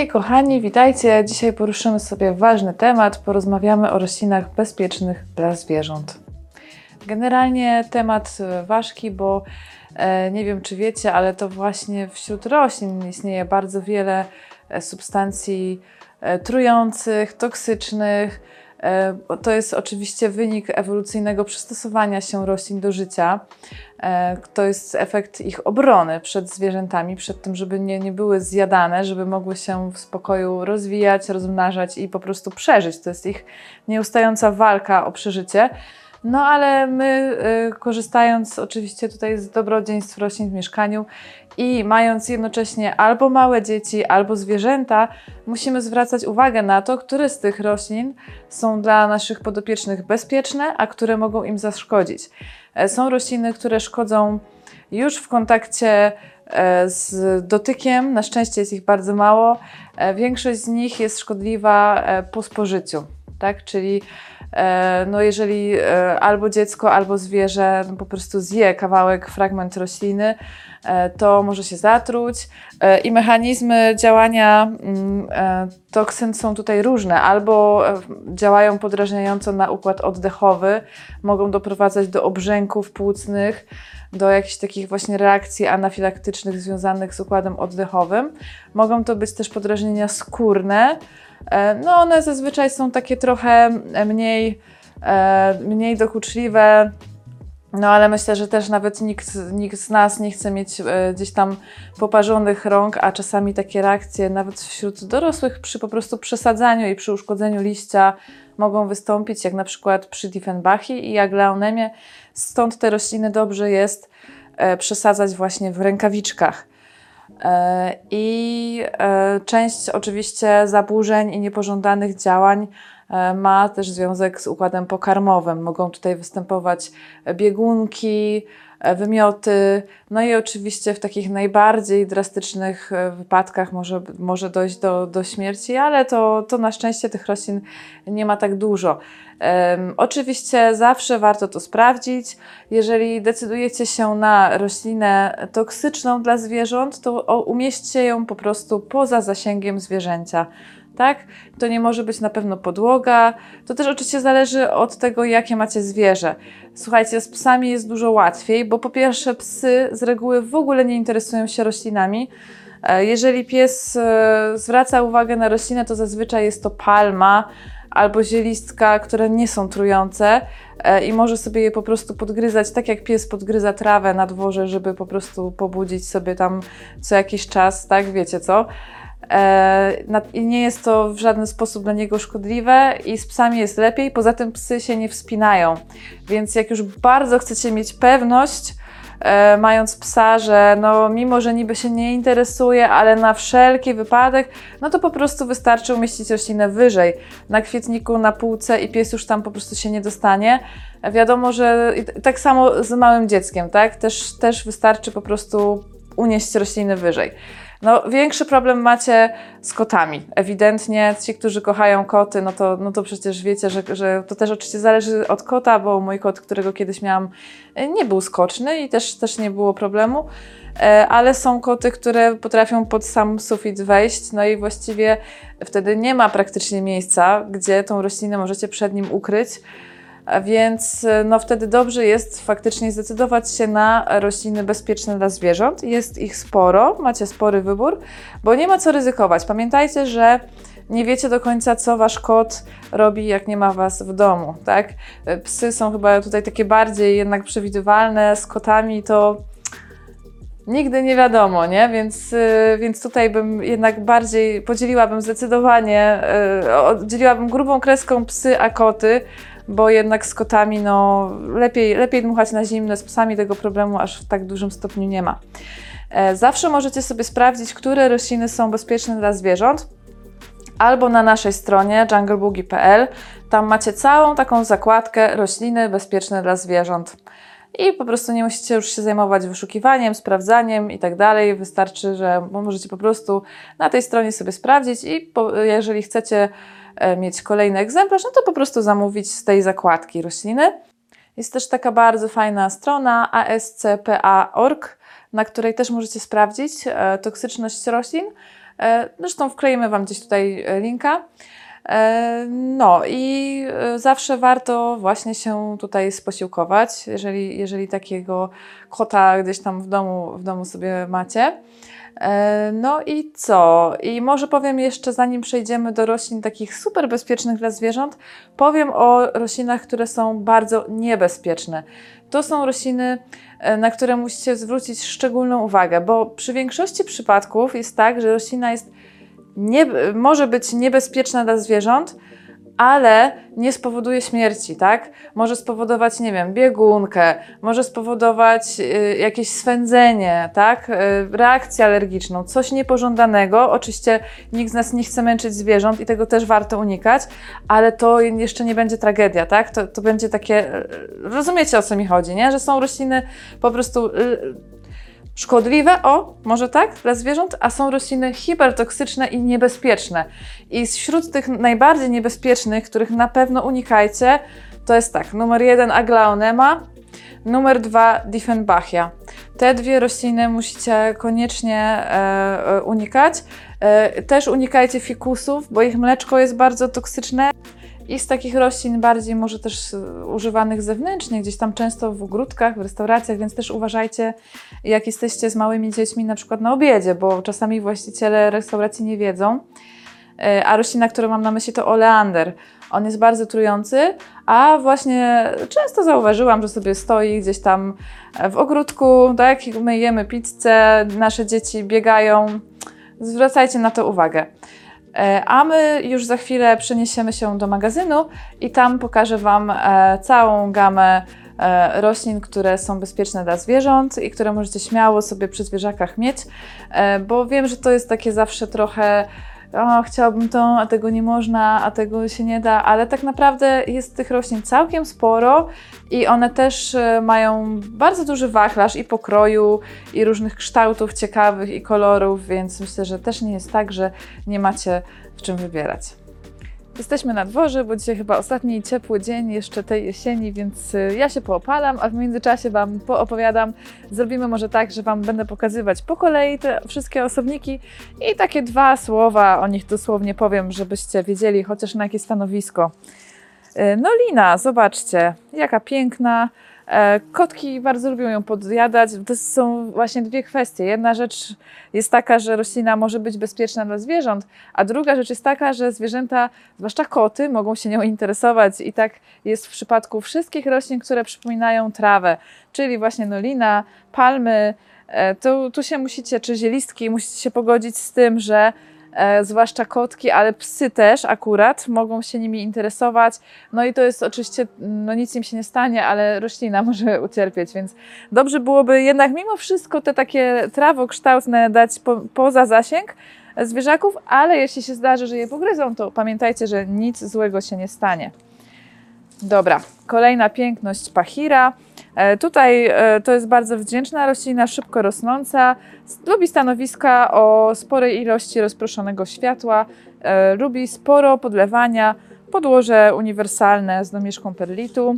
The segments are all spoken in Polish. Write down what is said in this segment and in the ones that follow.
Hej kochani, witajcie. Dzisiaj poruszymy sobie ważny temat. Porozmawiamy o roślinach bezpiecznych dla zwierząt. Generalnie temat e, ważki, bo e, nie wiem czy wiecie, ale to właśnie wśród roślin istnieje bardzo wiele e, substancji trujących, toksycznych. E, To jest oczywiście wynik ewolucyjnego przystosowania się roślin do życia. E, To jest efekt ich obrony przed zwierzętami, przed tym, żeby nie, nie były zjadane, żeby mogły się w spokoju rozwijać, rozmnażać i po prostu przeżyć. To jest ich nieustająca walka o przeżycie. No ale my, y, korzystając oczywiście tutaj z dobrodziejstw roślin w mieszkaniu i mając jednocześnie albo małe dzieci, albo zwierzęta, musimy zwracać uwagę na to, które z tych roślin są dla naszych podopiecznych bezpieczne, a które mogą im zaszkodzić. E, Są rośliny, które szkodzą już w kontakcie e, z dotykiem. Na szczęście jest ich bardzo mało. E, Większość z nich jest szkodliwa po spożyciu, tak? Czyli no jeżeli e, albo dziecko, albo zwierzę no po prostu zje kawałek, fragment rośliny, e, to może się zatruć. E, I mechanizmy działania mm, e, toksyn są tutaj różne. Albo e, działają podrażniająco na układ oddechowy, mogą doprowadzać do obrzęków płucnych, do jakichś takich właśnie reakcji anafilaktycznych związanych z układem oddechowym. Mogą to być też podrażnienia skórne. E, No one zazwyczaj są takie trochę mniej, e, mniej dokuczliwe, no ale myślę, że też nawet nikt, nikt z nas nie chce mieć e, gdzieś tam poparzonych rąk, a czasami takie reakcje nawet wśród dorosłych przy po prostu przesadzaniu i przy uszkodzeniu liścia mogą wystąpić, jak na przykład przy Diefenbachii i aglaonemie. Stąd te rośliny dobrze jest e, przesadzać właśnie w rękawiczkach. E, I e, część oczywiście zaburzeń i niepożądanych działań e, ma też związek z układem pokarmowym. Mogą tutaj występować biegunki, wymioty, no i oczywiście w takich najbardziej drastycznych e, wypadkach może, może dojść do, do śmierci, ale to, to na szczęście tych roślin nie ma tak dużo. Em, oczywiście zawsze warto to sprawdzić. Jeżeli decydujecie się na roślinę toksyczną dla zwierząt, to umieśćcie ją po prostu poza zasięgiem zwierzęcia. Tak? To nie może być na pewno podłoga. To też oczywiście zależy od tego, jakie macie zwierzę. Słuchajcie, z psami jest dużo łatwiej, bo po pierwsze, psy z reguły w ogóle nie interesują się roślinami. E, Jeżeli pies e, zwraca uwagę na roślinę, to zazwyczaj jest to palma albo zielistka, które nie są trujące e, i może sobie je po prostu podgryzać, tak jak pies podgryza trawę na dworze, żeby po prostu pobudzić sobie tam co jakiś czas, tak, wiecie co. E, nie jest to w żaden sposób dla niego szkodliwe i z psami jest lepiej, poza tym psy się nie wspinają, więc jak już bardzo chcecie mieć pewność, e, mając psa, że no mimo, że niby się nie interesuje, ale na wszelki wypadek, no to po prostu wystarczy umieścić roślinę wyżej, na kwietniku, na półce i pies już tam po prostu się nie dostanie. Wiadomo, że tak samo z małym dzieckiem, tak? Też, też wystarczy po prostu unieść rośliny wyżej. No, większy problem macie z kotami. Ewidentnie ci, którzy kochają koty, no to, no to przecież wiecie, że, że to też oczywiście zależy od kota, bo mój kot, którego kiedyś miałam, e, nie był skoczny i też, też nie było problemu. E, Ale są koty, które potrafią pod sam sufit wejść, no i właściwie wtedy nie ma praktycznie miejsca, gdzie tą roślinę możecie przed nim ukryć. Więc e, no wtedy dobrze jest faktycznie zdecydować się na rośliny bezpieczne dla zwierząt. Jest ich sporo, macie spory wybór, bo nie ma co ryzykować. Pamiętajcie, że nie wiecie do końca, co wasz kot robi, jak nie ma was w domu, tak? E, Psy są chyba tutaj takie bardziej jednak przewidywalne, z kotami to nigdy nie wiadomo, nie? Więc, y, więc tutaj bym jednak bardziej podzieliłabym zdecydowanie, oddzieliłabym grubą kreską psy a koty, bo jednak z kotami no, lepiej, lepiej dmuchać na zimne, z psami tego problemu aż w tak dużym stopniu nie ma. E, Zawsze możecie sobie sprawdzić, które rośliny są bezpieczne dla zwierząt, albo na naszej stronie jungleboogie.pl. Tam macie całą taką zakładkę rośliny bezpieczne dla zwierząt. I po prostu nie musicie już się zajmować wyszukiwaniem, sprawdzaniem i tak dalej. Wystarczy, że możecie po prostu na tej stronie sobie sprawdzić i po, jeżeli chcecie mieć kolejny egzemplarz, no to po prostu zamówić z tej zakładki rośliny. Jest też taka bardzo fajna strona ascpa.org, na której też możecie sprawdzić e, toksyczność roślin. E, Zresztą wkleimy Wam gdzieś tutaj e, linka. E, No i e, zawsze warto właśnie się tutaj sposiłkować, jeżeli, jeżeli takiego kota gdzieś tam w domu, w domu sobie macie. E, No i co? I może powiem jeszcze, zanim przejdziemy do roślin takich super bezpiecznych dla zwierząt, powiem o roślinach, które są bardzo niebezpieczne. To są rośliny, e, na które musicie zwrócić szczególną uwagę, bo przy większości przypadków jest tak, że roślina jest nie, może być niebezpieczna dla zwierząt, ale nie spowoduje śmierci, tak? Może spowodować, nie wiem, biegunkę, może spowodować y, jakieś swędzenie, tak? Y, reakcję alergiczną, coś niepożądanego. Oczywiście nikt z nas nie chce męczyć zwierząt i tego też warto unikać, ale to jeszcze nie będzie tragedia, tak? To, to będzie takie, y, rozumiecie o co mi chodzi, nie? Że są rośliny po prostu y, szkodliwe, o, może tak, dla zwierząt, a są rośliny hipertoksyczne i niebezpieczne. I wśród tych najbardziej niebezpiecznych, których na pewno unikajcie, to jest tak, numer jeden Aglaonema, numer dwa Diefenbachia. Te dwie rośliny musicie koniecznie e, e, unikać. E, też unikajcie fikusów, bo ich mleczko jest bardzo toksyczne. I z takich roślin bardziej może też e, używanych zewnętrznie, gdzieś tam często w ogródkach, w restauracjach, więc też uważajcie, jak jesteście z małymi dziećmi, na przykład na obiedzie, bo czasami właściciele restauracji nie wiedzą. E, A roślina, którą mam na myśli, to oleander. On jest bardzo trujący, a właśnie często zauważyłam, że sobie stoi gdzieś tam w ogródku, tak, my jemy pizzę, nasze dzieci biegają. Zwracajcie na to uwagę. E, A my już za chwilę przeniesiemy się do magazynu i tam pokażę Wam e, całą gamę e, roślin, które są bezpieczne dla zwierząt i które możecie śmiało sobie przy zwierzakach mieć, bo wiem, że to jest takie zawsze trochę o, chciałabym to, a tego nie można, a tego się nie da, ale tak naprawdę jest tych roślin całkiem sporo i one też e, mają bardzo duży wachlarz i pokroju, i różnych kształtów ciekawych, i kolorów, więc myślę, że też nie jest tak, że nie macie w czym wybierać. Jesteśmy na dworze, bo dzisiaj chyba ostatni ciepły dzień jeszcze tej jesieni, więc y, ja się poopalam, a w międzyczasie Wam poopowiadam. Zrobimy może tak, że Wam będę pokazywać po kolei te wszystkie osobniki i takie dwa słowa o nich dosłownie powiem, żebyście wiedzieli chociaż na jakie stanowisko. Y, No Lina, zobaczcie, jaka piękna. E, Kotki bardzo lubią ją podjadać. To są właśnie dwie kwestie. Jedna rzecz jest taka, że roślina może być bezpieczna dla zwierząt, a druga rzecz jest taka, że zwierzęta, zwłaszcza koty, mogą się nią interesować. I tak jest w przypadku wszystkich roślin, które przypominają trawę, czyli właśnie nolina, palmy. E, Tu, tu się musicie, czy zielistki, musicie się pogodzić z tym, że zwłaszcza kotki, ale psy też akurat mogą się nimi interesować. No i to jest oczywiście, no nic im się nie stanie, ale roślina może ucierpieć, więc dobrze byłoby jednak mimo wszystko te takie trawokształtne dać po, poza zasięg zwierzaków, ale jeśli się zdarzy, że je pogryzą, to pamiętajcie, że nic złego się nie stanie. Dobra, kolejna piękność pachira. E, Tutaj e, to jest bardzo wdzięczna roślina, szybko rosnąca, lubi stanowiska o sporej ilości rozproszonego światła, e, lubi sporo podlewania, podłoże uniwersalne z domieszką perlitu.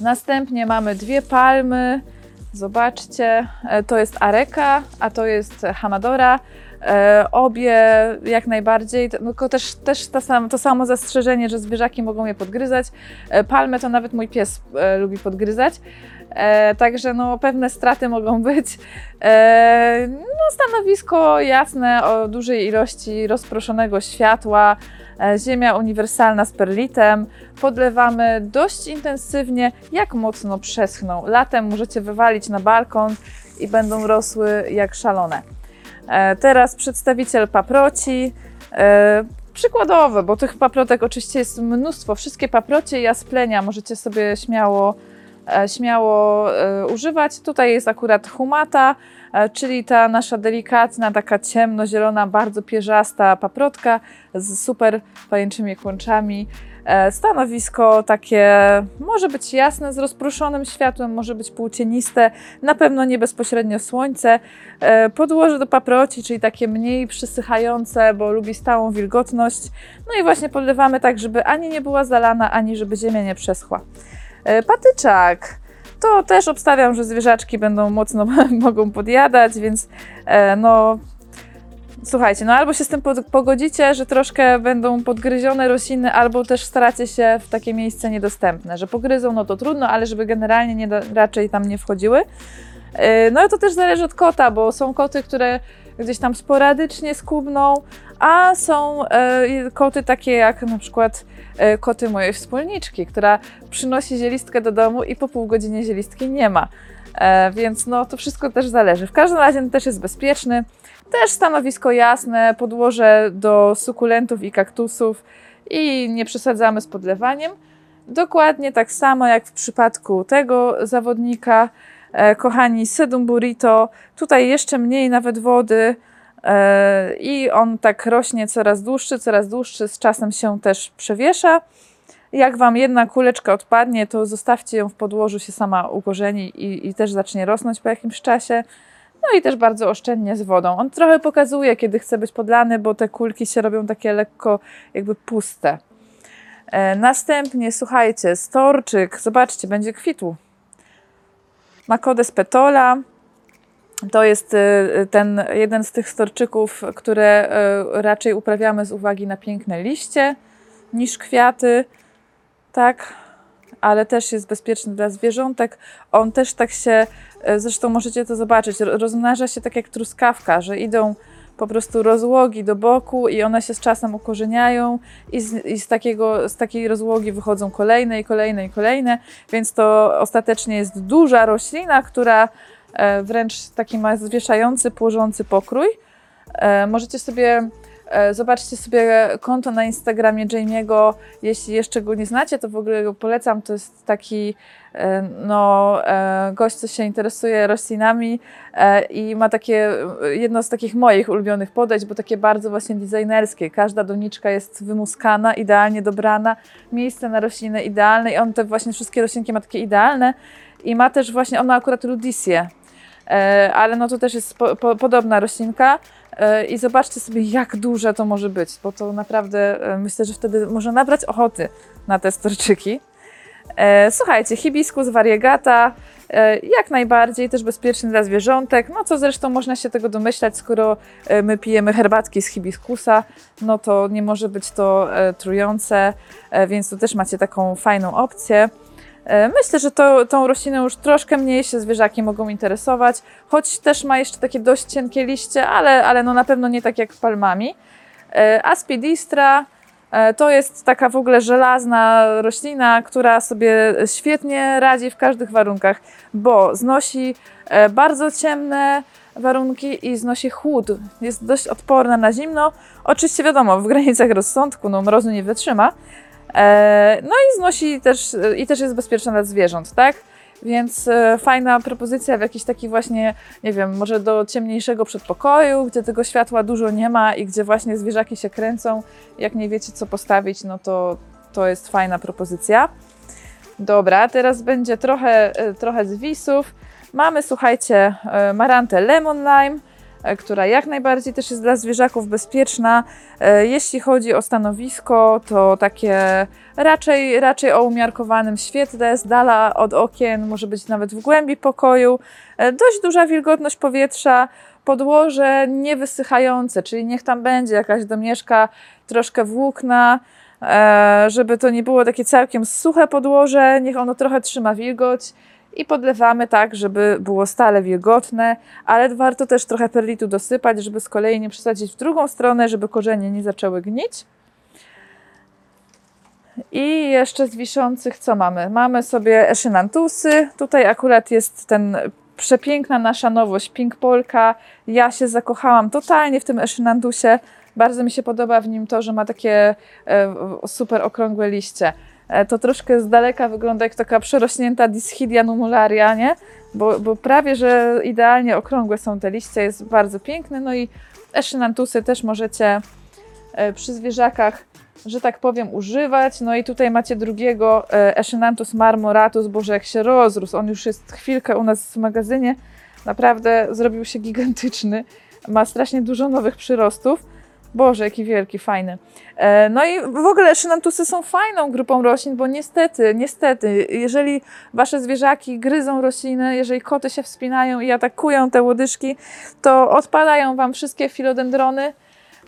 Następnie mamy dwie palmy, zobaczcie, to jest areka, a to jest hamadora. E, obie jak najbardziej, tylko też, też to, sam, to samo zastrzeżenie, że zwierzaki mogą je podgryzać. E, palmę to nawet mój pies e, lubi podgryzać. E, także no, pewne straty mogą być. E, no, stanowisko jasne o dużej ilości rozproszonego światła, e, ziemia uniwersalna z perlitem. Podlewamy dość intensywnie, jak mocno przeschną. Latem możecie wywalić na balkon i będą rosły jak szalone. E, Teraz przedstawiciel paproci. E, Przykładowe, bo tych paprotek oczywiście jest mnóstwo. Wszystkie paprocie i jasplenia możecie sobie śmiało, e, śmiało używać. Tutaj jest akurat humata, czyli ta nasza delikatna, taka ciemnozielona, bardzo pierzasta paprotka z super pajęczymi kłączami. E, Stanowisko takie może być jasne z rozproszonym światłem, może być półcieniste, na pewno nie bezpośrednio słońce. E, Podłoże do paproci, czyli takie mniej przysychające, bo lubi stałą wilgotność. No i właśnie podlewamy tak, żeby ani nie była zalana, ani żeby ziemia nie przeschła. E, Patyczak. To też obstawiam, że zwierzaczki będą mocno mogą podjadać, więc no Słuchajcie, no albo się z tym pogodzicie, że troszkę będą podgryzione rośliny, albo też staracie się w takie miejsce niedostępne, że pogryzą, no to trudno, ale żeby generalnie nie do, raczej tam nie wchodziły. Yy, No i to też zależy od kota, bo są koty, które gdzieś tam sporadycznie skubną, a są e, koty takie jak na przykład e, koty mojej wspólniczki, która przynosi zielistkę do domu i po pół godzinie zielistki nie ma. E, więc no to wszystko też zależy. W każdym razie on też jest bezpieczny. Też stanowisko jasne, podłoże do sukulentów i kaktusów i nie przesadzamy z podlewaniem. Dokładnie tak samo jak w przypadku tego zawodnika. E, kochani, sedum burrito, tutaj jeszcze mniej nawet wody e, i on tak rośnie coraz dłuższy, coraz dłuższy, z czasem się też przewiesza. Jak Wam jedna kuleczka odpadnie, to zostawcie ją w podłożu, się sama ukorzeni i, i też zacznie rosnąć po jakimś czasie. No i też bardzo oszczędnie z wodą. On trochę pokazuje, kiedy chce być podlany, bo te kulki się robią takie lekko jakby puste. E, następnie, słuchajcie, storczyk, zobaczcie, będzie kwitł. Makodes petola. To jest e, ten jeden z tych storczyków, które e, raczej uprawiamy z uwagi na piękne liście niż kwiaty. Tak, ale też jest bezpieczny dla zwierzątek. On też tak się, e, zresztą możecie to zobaczyć, ro- rozmnaża się tak jak truskawka, że idą po prostu rozłogi do boku i one się z czasem ukorzeniają i z, i z, takiego, z takiej rozłogi wychodzą kolejne i kolejne i kolejne, więc to ostatecznie jest duża roślina, która e, wręcz taki ma zwieszający, płożący pokrój. E, Możecie sobie Zobaczcie sobie konto na Instagramie Jamie'ego. Jeśli jeszcze go nie znacie, to w ogóle go polecam. To jest taki e, no, e, gość, co się interesuje roślinami e, i ma takie e, jedno z takich moich ulubionych podejść, bo takie bardzo właśnie designerskie. Każda doniczka jest wymuskana, idealnie dobrana, miejsce na roślinę idealne i on te właśnie wszystkie roślinki ma takie idealne i ma też właśnie, ona akurat ludicję, E, ale no to też jest po, po, podobna roślinka. E, I zobaczcie sobie, jak duże to może być, bo to naprawdę e, myślę, że wtedy może nabrać ochoty na te storczyki. E, Słuchajcie, hibiscus variegata, e, jak najbardziej też bezpieczny dla zwierzątek, no co zresztą można się tego domyślać, skoro e, my pijemy herbatki z hibiskusa, no to nie może być to e, trujące, e, więc tu też macie taką fajną opcję. E, Myślę, że to, tą rośliną już troszkę mniejsze zwierzaki mogą interesować, choć też ma jeszcze takie dość cienkie liście, ale, ale no na pewno nie tak jak palmami. E, Aspidistra e, to jest taka w ogóle żelazna roślina, która sobie świetnie radzi w każdych warunkach, bo znosi bardzo ciemne warunki i znosi chłód. Jest dość odporna na zimno. Oczywiście wiadomo, w granicach rozsądku, no mrozu nie wytrzyma. E, No i znosi też, i też jest bezpieczna dla zwierząt, tak? Więc e, fajna propozycja w jakiś taki właśnie, nie wiem, może do ciemniejszego przedpokoju, gdzie tego światła dużo nie ma i gdzie właśnie zwierzaki się kręcą. Jak nie wiecie, co postawić, no to to jest fajna propozycja. Dobra, teraz będzie trochę, e, trochę zwisów. Mamy, słuchajcie, marantę lemon lime, która jak najbardziej też jest dla zwierzaków bezpieczna. E, Jeśli chodzi o stanowisko, to takie raczej, raczej o umiarkowanym świetle, z dala od okien, może być nawet w głębi pokoju. E, Dość duża wilgotność powietrza, podłoże niewysychające, czyli niech tam będzie jakaś domieszka, troszkę włókna, e, żeby to nie było takie całkiem suche podłoże, niech ono trochę trzyma wilgoć i podlewamy tak, żeby było stale wilgotne, ale warto też trochę perlitu dosypać, żeby z kolei nie przesadzić w drugą stronę, żeby korzenie nie zaczęły gnić. I jeszcze z wiszących co mamy? Mamy sobie eszynantusy. Tutaj akurat jest ten przepiękna nasza nowość, Pink Polka. Ja się zakochałam totalnie w tym Echinantusie. Bardzo mi się podoba w nim to, że ma takie e, super okrągłe liście. E, to troszkę z daleka wygląda jak taka przerośnięta Dischidia numularia, nie? Bo, bo prawie, że idealnie okrągłe są te liście, jest bardzo piękny. No i Echinantusy też możecie e, przy zwierzakach, że tak powiem, używać. No i tutaj macie drugiego e, Echinanthus marmoratus, boże jak się rozrósł, on już jest chwilkę u nas w magazynie, naprawdę zrobił się gigantyczny, ma strasznie dużo nowych przyrostów. Boże, jaki wielki, fajny. E, No i w ogóle Echinanthusy są fajną grupą roślin, bo niestety, niestety, jeżeli wasze zwierzaki gryzą rośliny, jeżeli koty się wspinają i atakują te łodyżki, to odpadają wam wszystkie filodendrony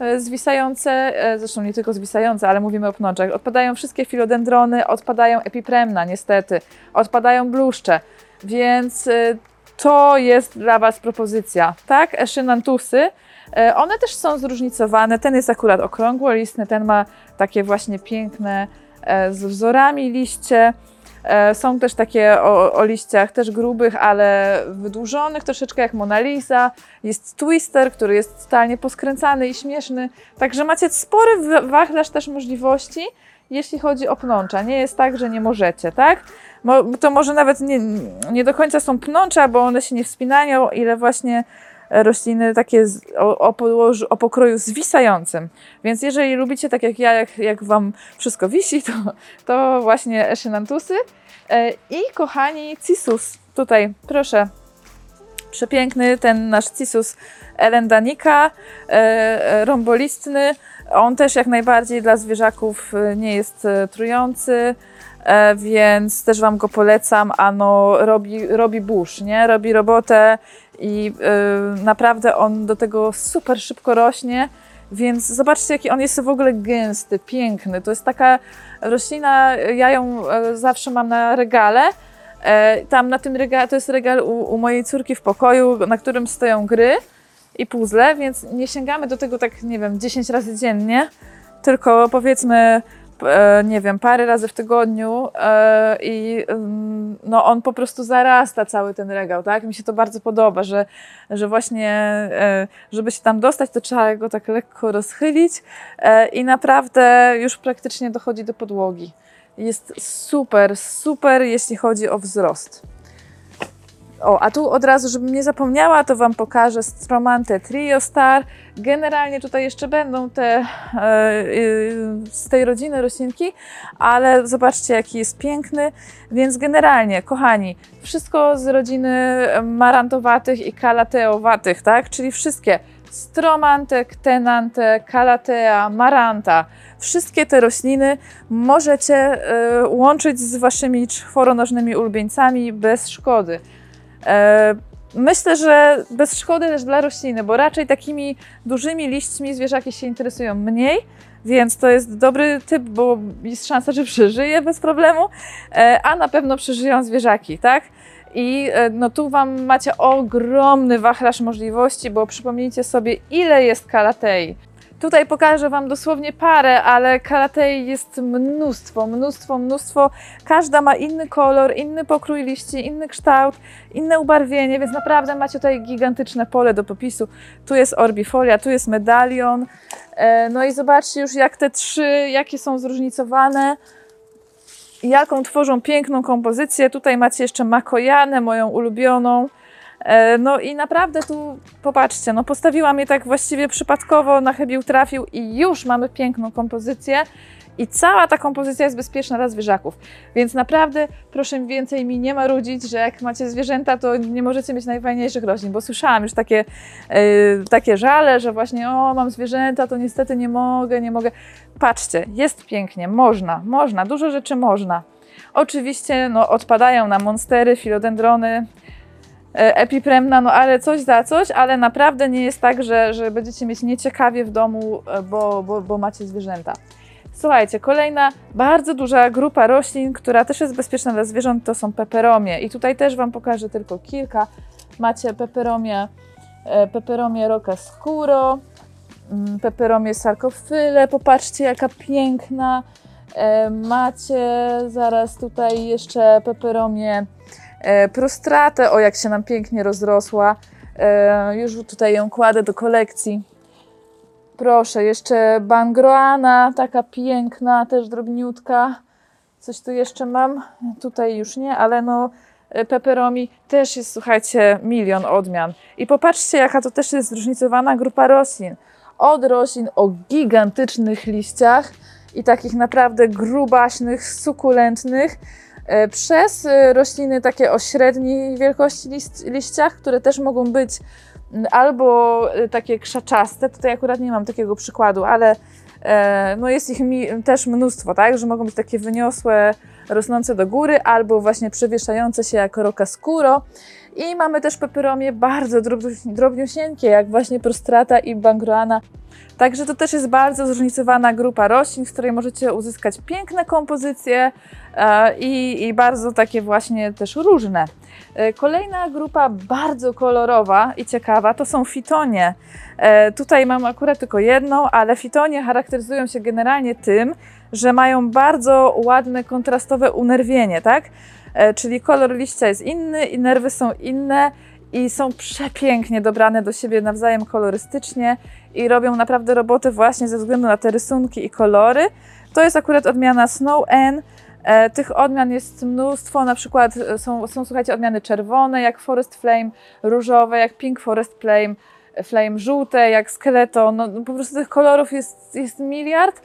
e, zwisające, e, zresztą nie tylko zwisające, ale mówimy o pnączach. Odpadają wszystkie filodendrony, odpadają epipremna niestety, odpadają bluszcze, więc to jest dla was propozycja, tak? Echinanthusy, E, One też są zróżnicowane. Ten jest akurat okrągłolistny, ten ma takie właśnie piękne e, z wzorami liście. E, Są też takie o, o liściach też grubych, ale wydłużonych, troszeczkę jak Mona Lisa. Jest twister, który jest totalnie poskręcany i śmieszny. Także macie spory wa- wachlarz też możliwości, jeśli chodzi o pnącza. Nie jest tak, że nie możecie, tak? To może nawet nie, nie do końca są pnącza, bo one się nie wspinają, ile właśnie rośliny takie z, o, o, podłożu, o pokroju zwisającym. Więc jeżeli lubicie tak jak ja, jak, jak Wam wszystko wisi, to, to właśnie Echinanthusy. E, I kochani, Cisus. Tutaj, proszę. Przepiękny ten nasz Cisus elendanika, e, e, rombolistny. On też jak najbardziej dla zwierzaków nie jest trujący, więc też Wam go polecam. Ano robi, robi burz, nie? Robi robotę i y, naprawdę on do tego super szybko rośnie, więc zobaczcie jaki on jest w ogóle gęsty, piękny. To jest taka roślina, ja ją e, zawsze mam na regale. E, Tam na tym regale, to jest regal u, u mojej córki w pokoju, na którym stoją gry i puzzle, więc nie sięgamy do tego tak, nie wiem, 10 razy dziennie, tylko powiedzmy, nie wiem, parę razy w tygodniu e, i ym, no on po prostu zarasta cały ten regał, tak? Mi się to bardzo podoba, że, że właśnie, e, żeby się tam dostać, to trzeba go tak lekko rozchylić e, i naprawdę już praktycznie dochodzi do podłogi. Jest super, super, jeśli chodzi o wzrost. O, a tu od razu, żebym nie zapomniała, to Wam pokażę Stromante Trio Star. Generalnie tutaj jeszcze będą te e, z tej rodziny roślinki, ale zobaczcie jaki jest piękny. Więc generalnie, kochani, wszystko z rodziny marantowatych i kalateowatych, tak? Czyli wszystkie Stromante, Tenante, Calatea, Maranta. Wszystkie te rośliny możecie e, łączyć z Waszymi czworonożnymi ulubieńcami bez szkody. E, Myślę, że bez szkody też dla rośliny, bo raczej takimi dużymi liśćmi zwierzaki się interesują mniej, więc to jest dobry typ, bo jest szansa, że przeżyje bez problemu, e, a na pewno przeżyją zwierzaki, tak? I e, no tu Wam macie ogromny wachlarz możliwości, bo przypomnijcie sobie, ile jest kalatei. Tutaj pokażę Wam dosłownie parę, ale kalatei jest mnóstwo, mnóstwo, mnóstwo. Każda ma inny kolor, inny pokrój liści, inny kształt, inne ubarwienie, więc naprawdę macie tutaj gigantyczne pole do popisu. Tu jest orbifolia, tu jest medalion. E, No i zobaczcie już jak te trzy, jakie są zróżnicowane, jaką tworzą piękną kompozycję. Tutaj macie jeszcze makojanę, moją ulubioną. E, No i naprawdę tu popatrzcie, no postawiłam je tak właściwie przypadkowo, na chybił trafił i już mamy piękną kompozycję. I cała ta kompozycja jest bezpieczna dla zwierzaków. Więc naprawdę proszę więcej mi nie marudzić, że jak macie zwierzęta, to nie możecie mieć najfajniejszych roślin, bo słyszałam już takie, yy, takie żale, że właśnie o, mam zwierzęta, to niestety nie mogę, nie mogę. Patrzcie, jest pięknie, można, można, dużo rzeczy można. Oczywiście no, odpadają na monstery, filodendrony, epipremna, no ale coś za coś, ale naprawdę nie jest tak, że, że będziecie mieć nieciekawie w domu, e, bo, bo, bo macie zwierzęta. Słuchajcie, kolejna bardzo duża grupa roślin, która też jest bezpieczna dla zwierząt, to są peperomie. I tutaj też Wam pokażę tylko kilka. Macie peperomie, e, peperomie roca scuro, mm, peperomie sarkofyle, popatrzcie jaka piękna. E, Macie zaraz tutaj jeszcze peperomie E, prostratę, o jak się nam pięknie rozrosła. E, już tutaj ją kładę do kolekcji. Proszę, jeszcze bangroana, taka piękna, też drobniutka. Coś tu jeszcze mam? Tutaj już nie, ale no e, peperomi też jest, słuchajcie, milion odmian. I popatrzcie, jaka to też jest zróżnicowana grupa roślin. Od roślin o gigantycznych liściach i takich naprawdę grubaśnych, sukulentnych, e, przez e, rośliny takie o średniej wielkości liściach, które też mogą być m, albo e, takie krzaczaste, tutaj akurat nie mam takiego przykładu, ale e, no jest ich też mnóstwo, tak, że mogą być takie wyniosłe, rosnące do góry, albo właśnie przewieszające się jako roka skóro. I mamy też peperomie bardzo drobniu- drobniusieńkie, jak właśnie prostrata i bangroana. Także to też jest bardzo zróżnicowana grupa roślin, z której możecie uzyskać piękne kompozycje e, i, i bardzo takie właśnie też różne. E, Kolejna grupa bardzo kolorowa i ciekawa to są fitonie. E, Tutaj mam akurat tylko jedną, ale fitonie charakteryzują się generalnie tym, że mają bardzo ładne kontrastowe unerwienie, tak? E, Czyli kolor liścia jest inny i nerwy są inne i są przepięknie dobrane do siebie nawzajem kolorystycznie i robią naprawdę robotę właśnie ze względu na te rysunki i kolory. To jest akurat odmiana Snow N. E, tych odmian jest mnóstwo, na przykład e, są, są słuchajcie, odmiany czerwone, jak Forest Flame, różowe, jak Pink Forest Flame, Flame żółte, jak Skeleton. No, no po prostu tych kolorów jest, jest miliard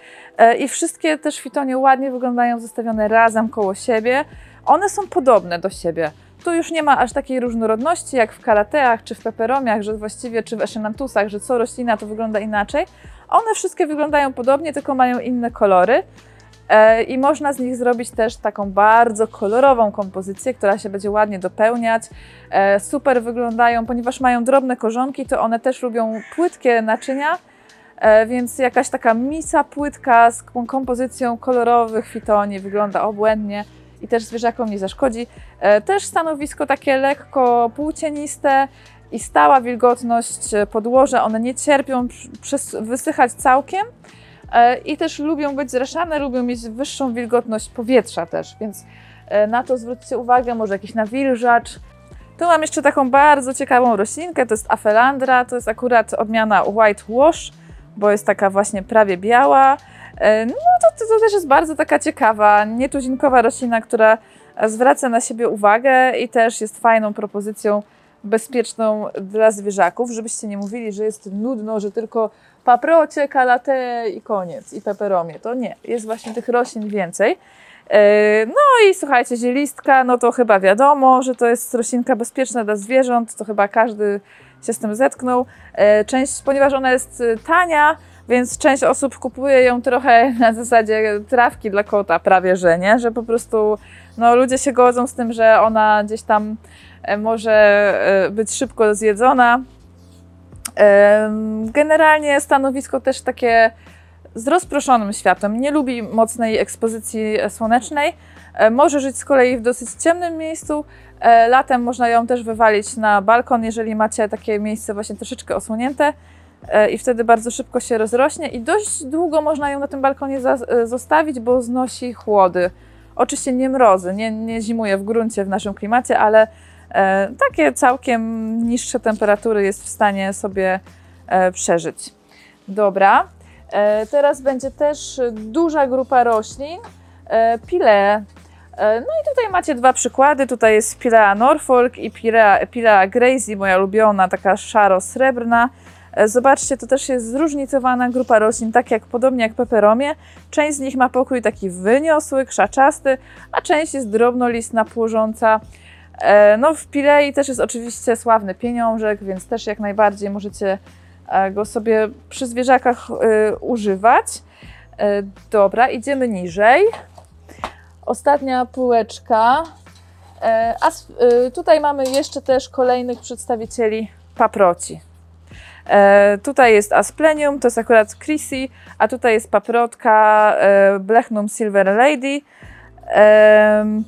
i wszystkie też fitonie ładnie wyglądają zestawione razem koło siebie. One są podobne do siebie. Tu już nie ma aż takiej różnorodności jak w kalateach czy w peperomiach, że właściwie czy w echinanthusach, że co roślina to wygląda inaczej. One wszystkie wyglądają podobnie, tylko mają inne kolory. E, I można z nich zrobić też taką bardzo kolorową kompozycję, która się będzie ładnie dopełniać. E, Super wyglądają, ponieważ mają drobne korzonki, to one też lubią płytkie naczynia, e, więc jakaś taka misa płytka z kom- kompozycją kolorowych fitoni wygląda obłędnie i też zwierzakom nie zaszkodzi. E, Też stanowisko takie lekko półcieniste i stała wilgotność e, podłoża, one nie cierpią wysychać całkiem. E, I też lubią być zraszane, lubią mieć wyższą wilgotność powietrza też, więc na to zwróćcie uwagę, może jakiś nawilżacz. Tu mam jeszcze taką bardzo ciekawą roślinkę, to jest Afelandra, to jest akurat odmiana White Wash, bo jest taka właśnie prawie biała. E, No to, to, to też jest bardzo taka ciekawa, nietuzinkowa roślina, która e, zwraca na siebie uwagę i też jest fajną propozycją bezpieczną dla zwierzaków, żebyście nie mówili, że jest nudno, że tylko paprocie, kalate i koniec, i peperomie. To nie, jest właśnie tych roślin więcej. E, No i słuchajcie, zielistka, no to chyba wiadomo, że to jest roślinka bezpieczna dla zwierząt, to chyba każdy się z tym zetknął. Część, ponieważ ona jest tania, więc część osób kupuje ją trochę na zasadzie trawki dla kota, prawie że, nie? Że po prostu no, ludzie się godzą z tym, że ona gdzieś tam e, może e, być szybko zjedzona. Generalnie stanowisko też takie z rozproszonym światłem. Nie lubi mocnej ekspozycji słonecznej. E, Może żyć z kolei w dosyć ciemnym miejscu. Latem można ją też wywalić na balkon, jeżeli macie takie miejsce właśnie troszeczkę osłonięte i wtedy bardzo szybko się rozrośnie i dość długo można ją na tym balkonie e, zostawić, bo znosi chłody. Oczywiście nie mrozy, nie, nie zimuje w gruncie w naszym klimacie, ale e, takie całkiem niższe temperatury jest w stanie sobie e, przeżyć. Dobra, e, teraz będzie też duża grupa roślin, e, Pilea. E, No i tutaj macie dwa przykłady. Tutaj jest Pilea Norfolk i Pilea, Pilea Gracie, moja ulubiona, taka szaro-srebrna. E, Zobaczcie, to też jest zróżnicowana grupa roślin, tak jak podobnie jak peperomie. Część z nich ma pokój taki wyniosły, krzaczasty, a część jest drobnolistna, płożąca. E, No w Pilei też jest oczywiście sławny pieniążek, więc też jak najbardziej możecie e, go sobie przy zwierzakach używać. Dobra, idziemy niżej. Ostatnia półeczka. A tutaj mamy jeszcze też kolejnych przedstawicieli paproci. E, tutaj jest Asplenium, to jest akurat Chrissy, a tutaj jest paprotka e, Blechnum Silver Lady. Em,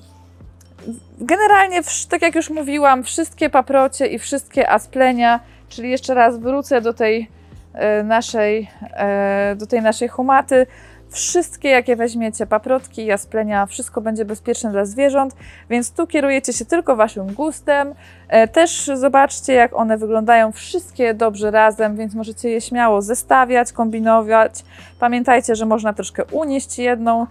Generalnie, tak jak już mówiłam, wszystkie paprocie i wszystkie asplenia, czyli jeszcze raz wrócę do tej e, naszej, e, do tej naszej humaty, Wszystkie, jakie weźmiecie, paprotki, jasplenia, wszystko będzie bezpieczne dla zwierząt, więc tu kierujecie się tylko waszym gustem. E, Też zobaczcie, jak one wyglądają wszystkie dobrze razem, więc możecie je śmiało zestawiać, kombinować. Pamiętajcie, że można troszkę unieść jedną,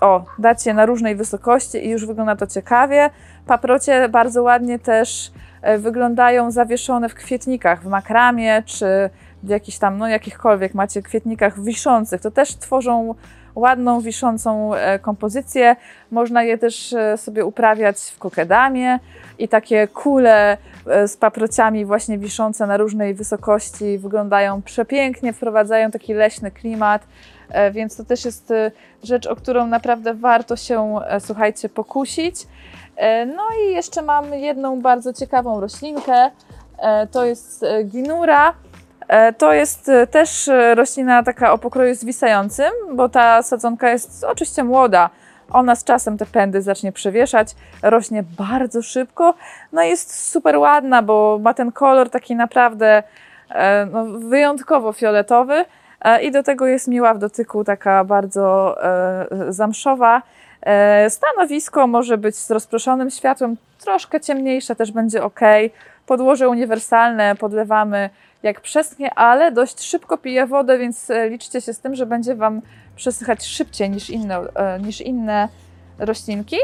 o, dać je na różnej wysokości i już wygląda to ciekawie. Paprocie bardzo ładnie też e, wyglądają zawieszone w kwietnikach, w makramie czy jakichś tam, no jakichkolwiek macie kwietnikach wiszących. To też tworzą ładną, wiszącą e, kompozycję. Można je też e, sobie uprawiać w kokedamie i takie kule e, z paprociami właśnie wiszące na różnej wysokości wyglądają przepięknie, wprowadzają taki leśny klimat, więc to też jest rzecz, o którą naprawdę warto się, słuchajcie, pokusić. No i jeszcze mam jedną bardzo ciekawą roślinkę, to jest ginura. E, To jest e, też e, roślina taka o pokroju zwisającym, bo ta sadzonka jest oczywiście młoda. Ona z czasem te pędy zacznie przewieszać, rośnie bardzo szybko, no jest super ładna, bo ma ten kolor taki naprawdę no, wyjątkowo fioletowy i do tego jest miła w dotyku, taka bardzo zamszowa. Stanowisko może być z rozproszonym światłem, troszkę ciemniejsze też będzie ok. Podłoże uniwersalne podlewamy jak przestnie, ale dość szybko pije wodę, więc e, liczcie się z tym, że będzie Wam przesychać szybciej niż inne, e, niż inne roślinki.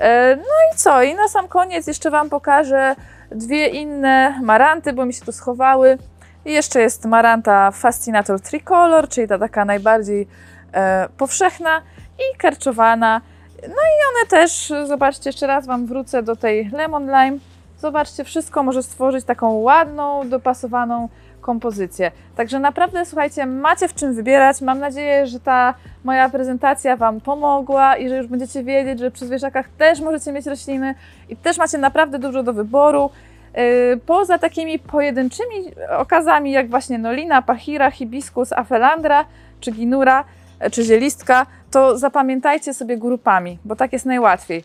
E, No i co? I na sam koniec jeszcze Wam pokażę dwie inne maranty, bo mi się tu schowały. I jeszcze jest maranta Fascinator Tricolor, czyli ta taka najbardziej e, powszechna i kerczowana. No i one też, zobaczcie, jeszcze raz Wam wrócę do tej Lemon Lime. Zobaczcie, wszystko może stworzyć taką ładną, dopasowaną kompozycję. Także naprawdę, słuchajcie, macie w czym wybierać. Mam nadzieję, że ta moja prezentacja Wam pomogła i że już będziecie wiedzieć, że przy zwierzakach też możecie mieć rośliny i też macie naprawdę dużo do wyboru. Yy, Poza takimi pojedynczymi okazami, jak właśnie nolina, pachira, hibiskus, afelandra czy ginura, e, czy zielistka, to zapamiętajcie sobie grupami, bo tak jest najłatwiej.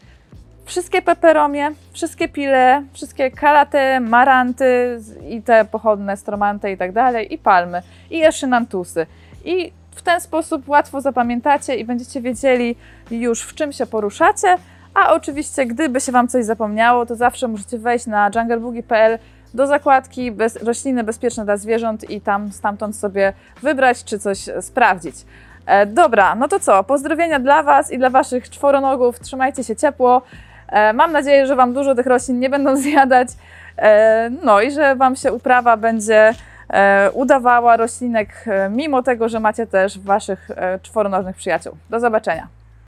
Wszystkie peperomie, wszystkie pile, wszystkie kalate, maranty i te pochodne, stromante i tak dalej, i palmy, i eszynantusy. I w ten sposób łatwo zapamiętacie i będziecie wiedzieli już w czym się poruszacie, a oczywiście gdyby się Wam coś zapomniało, to zawsze możecie wejść na jungleboogie.pl do zakładki bez, rośliny bezpieczne dla zwierząt i tam stamtąd sobie wybrać czy coś sprawdzić. E, dobra, no to co? Pozdrowienia dla Was i dla Waszych czworonogów. Trzymajcie się ciepło. E, mam nadzieję, że Wam dużo tych roślin nie będą zjadać. E, no i że Wam się uprawa będzie e, udawała roślinek, mimo tego, że macie też Waszych czworonożnych przyjaciół. Do zobaczenia.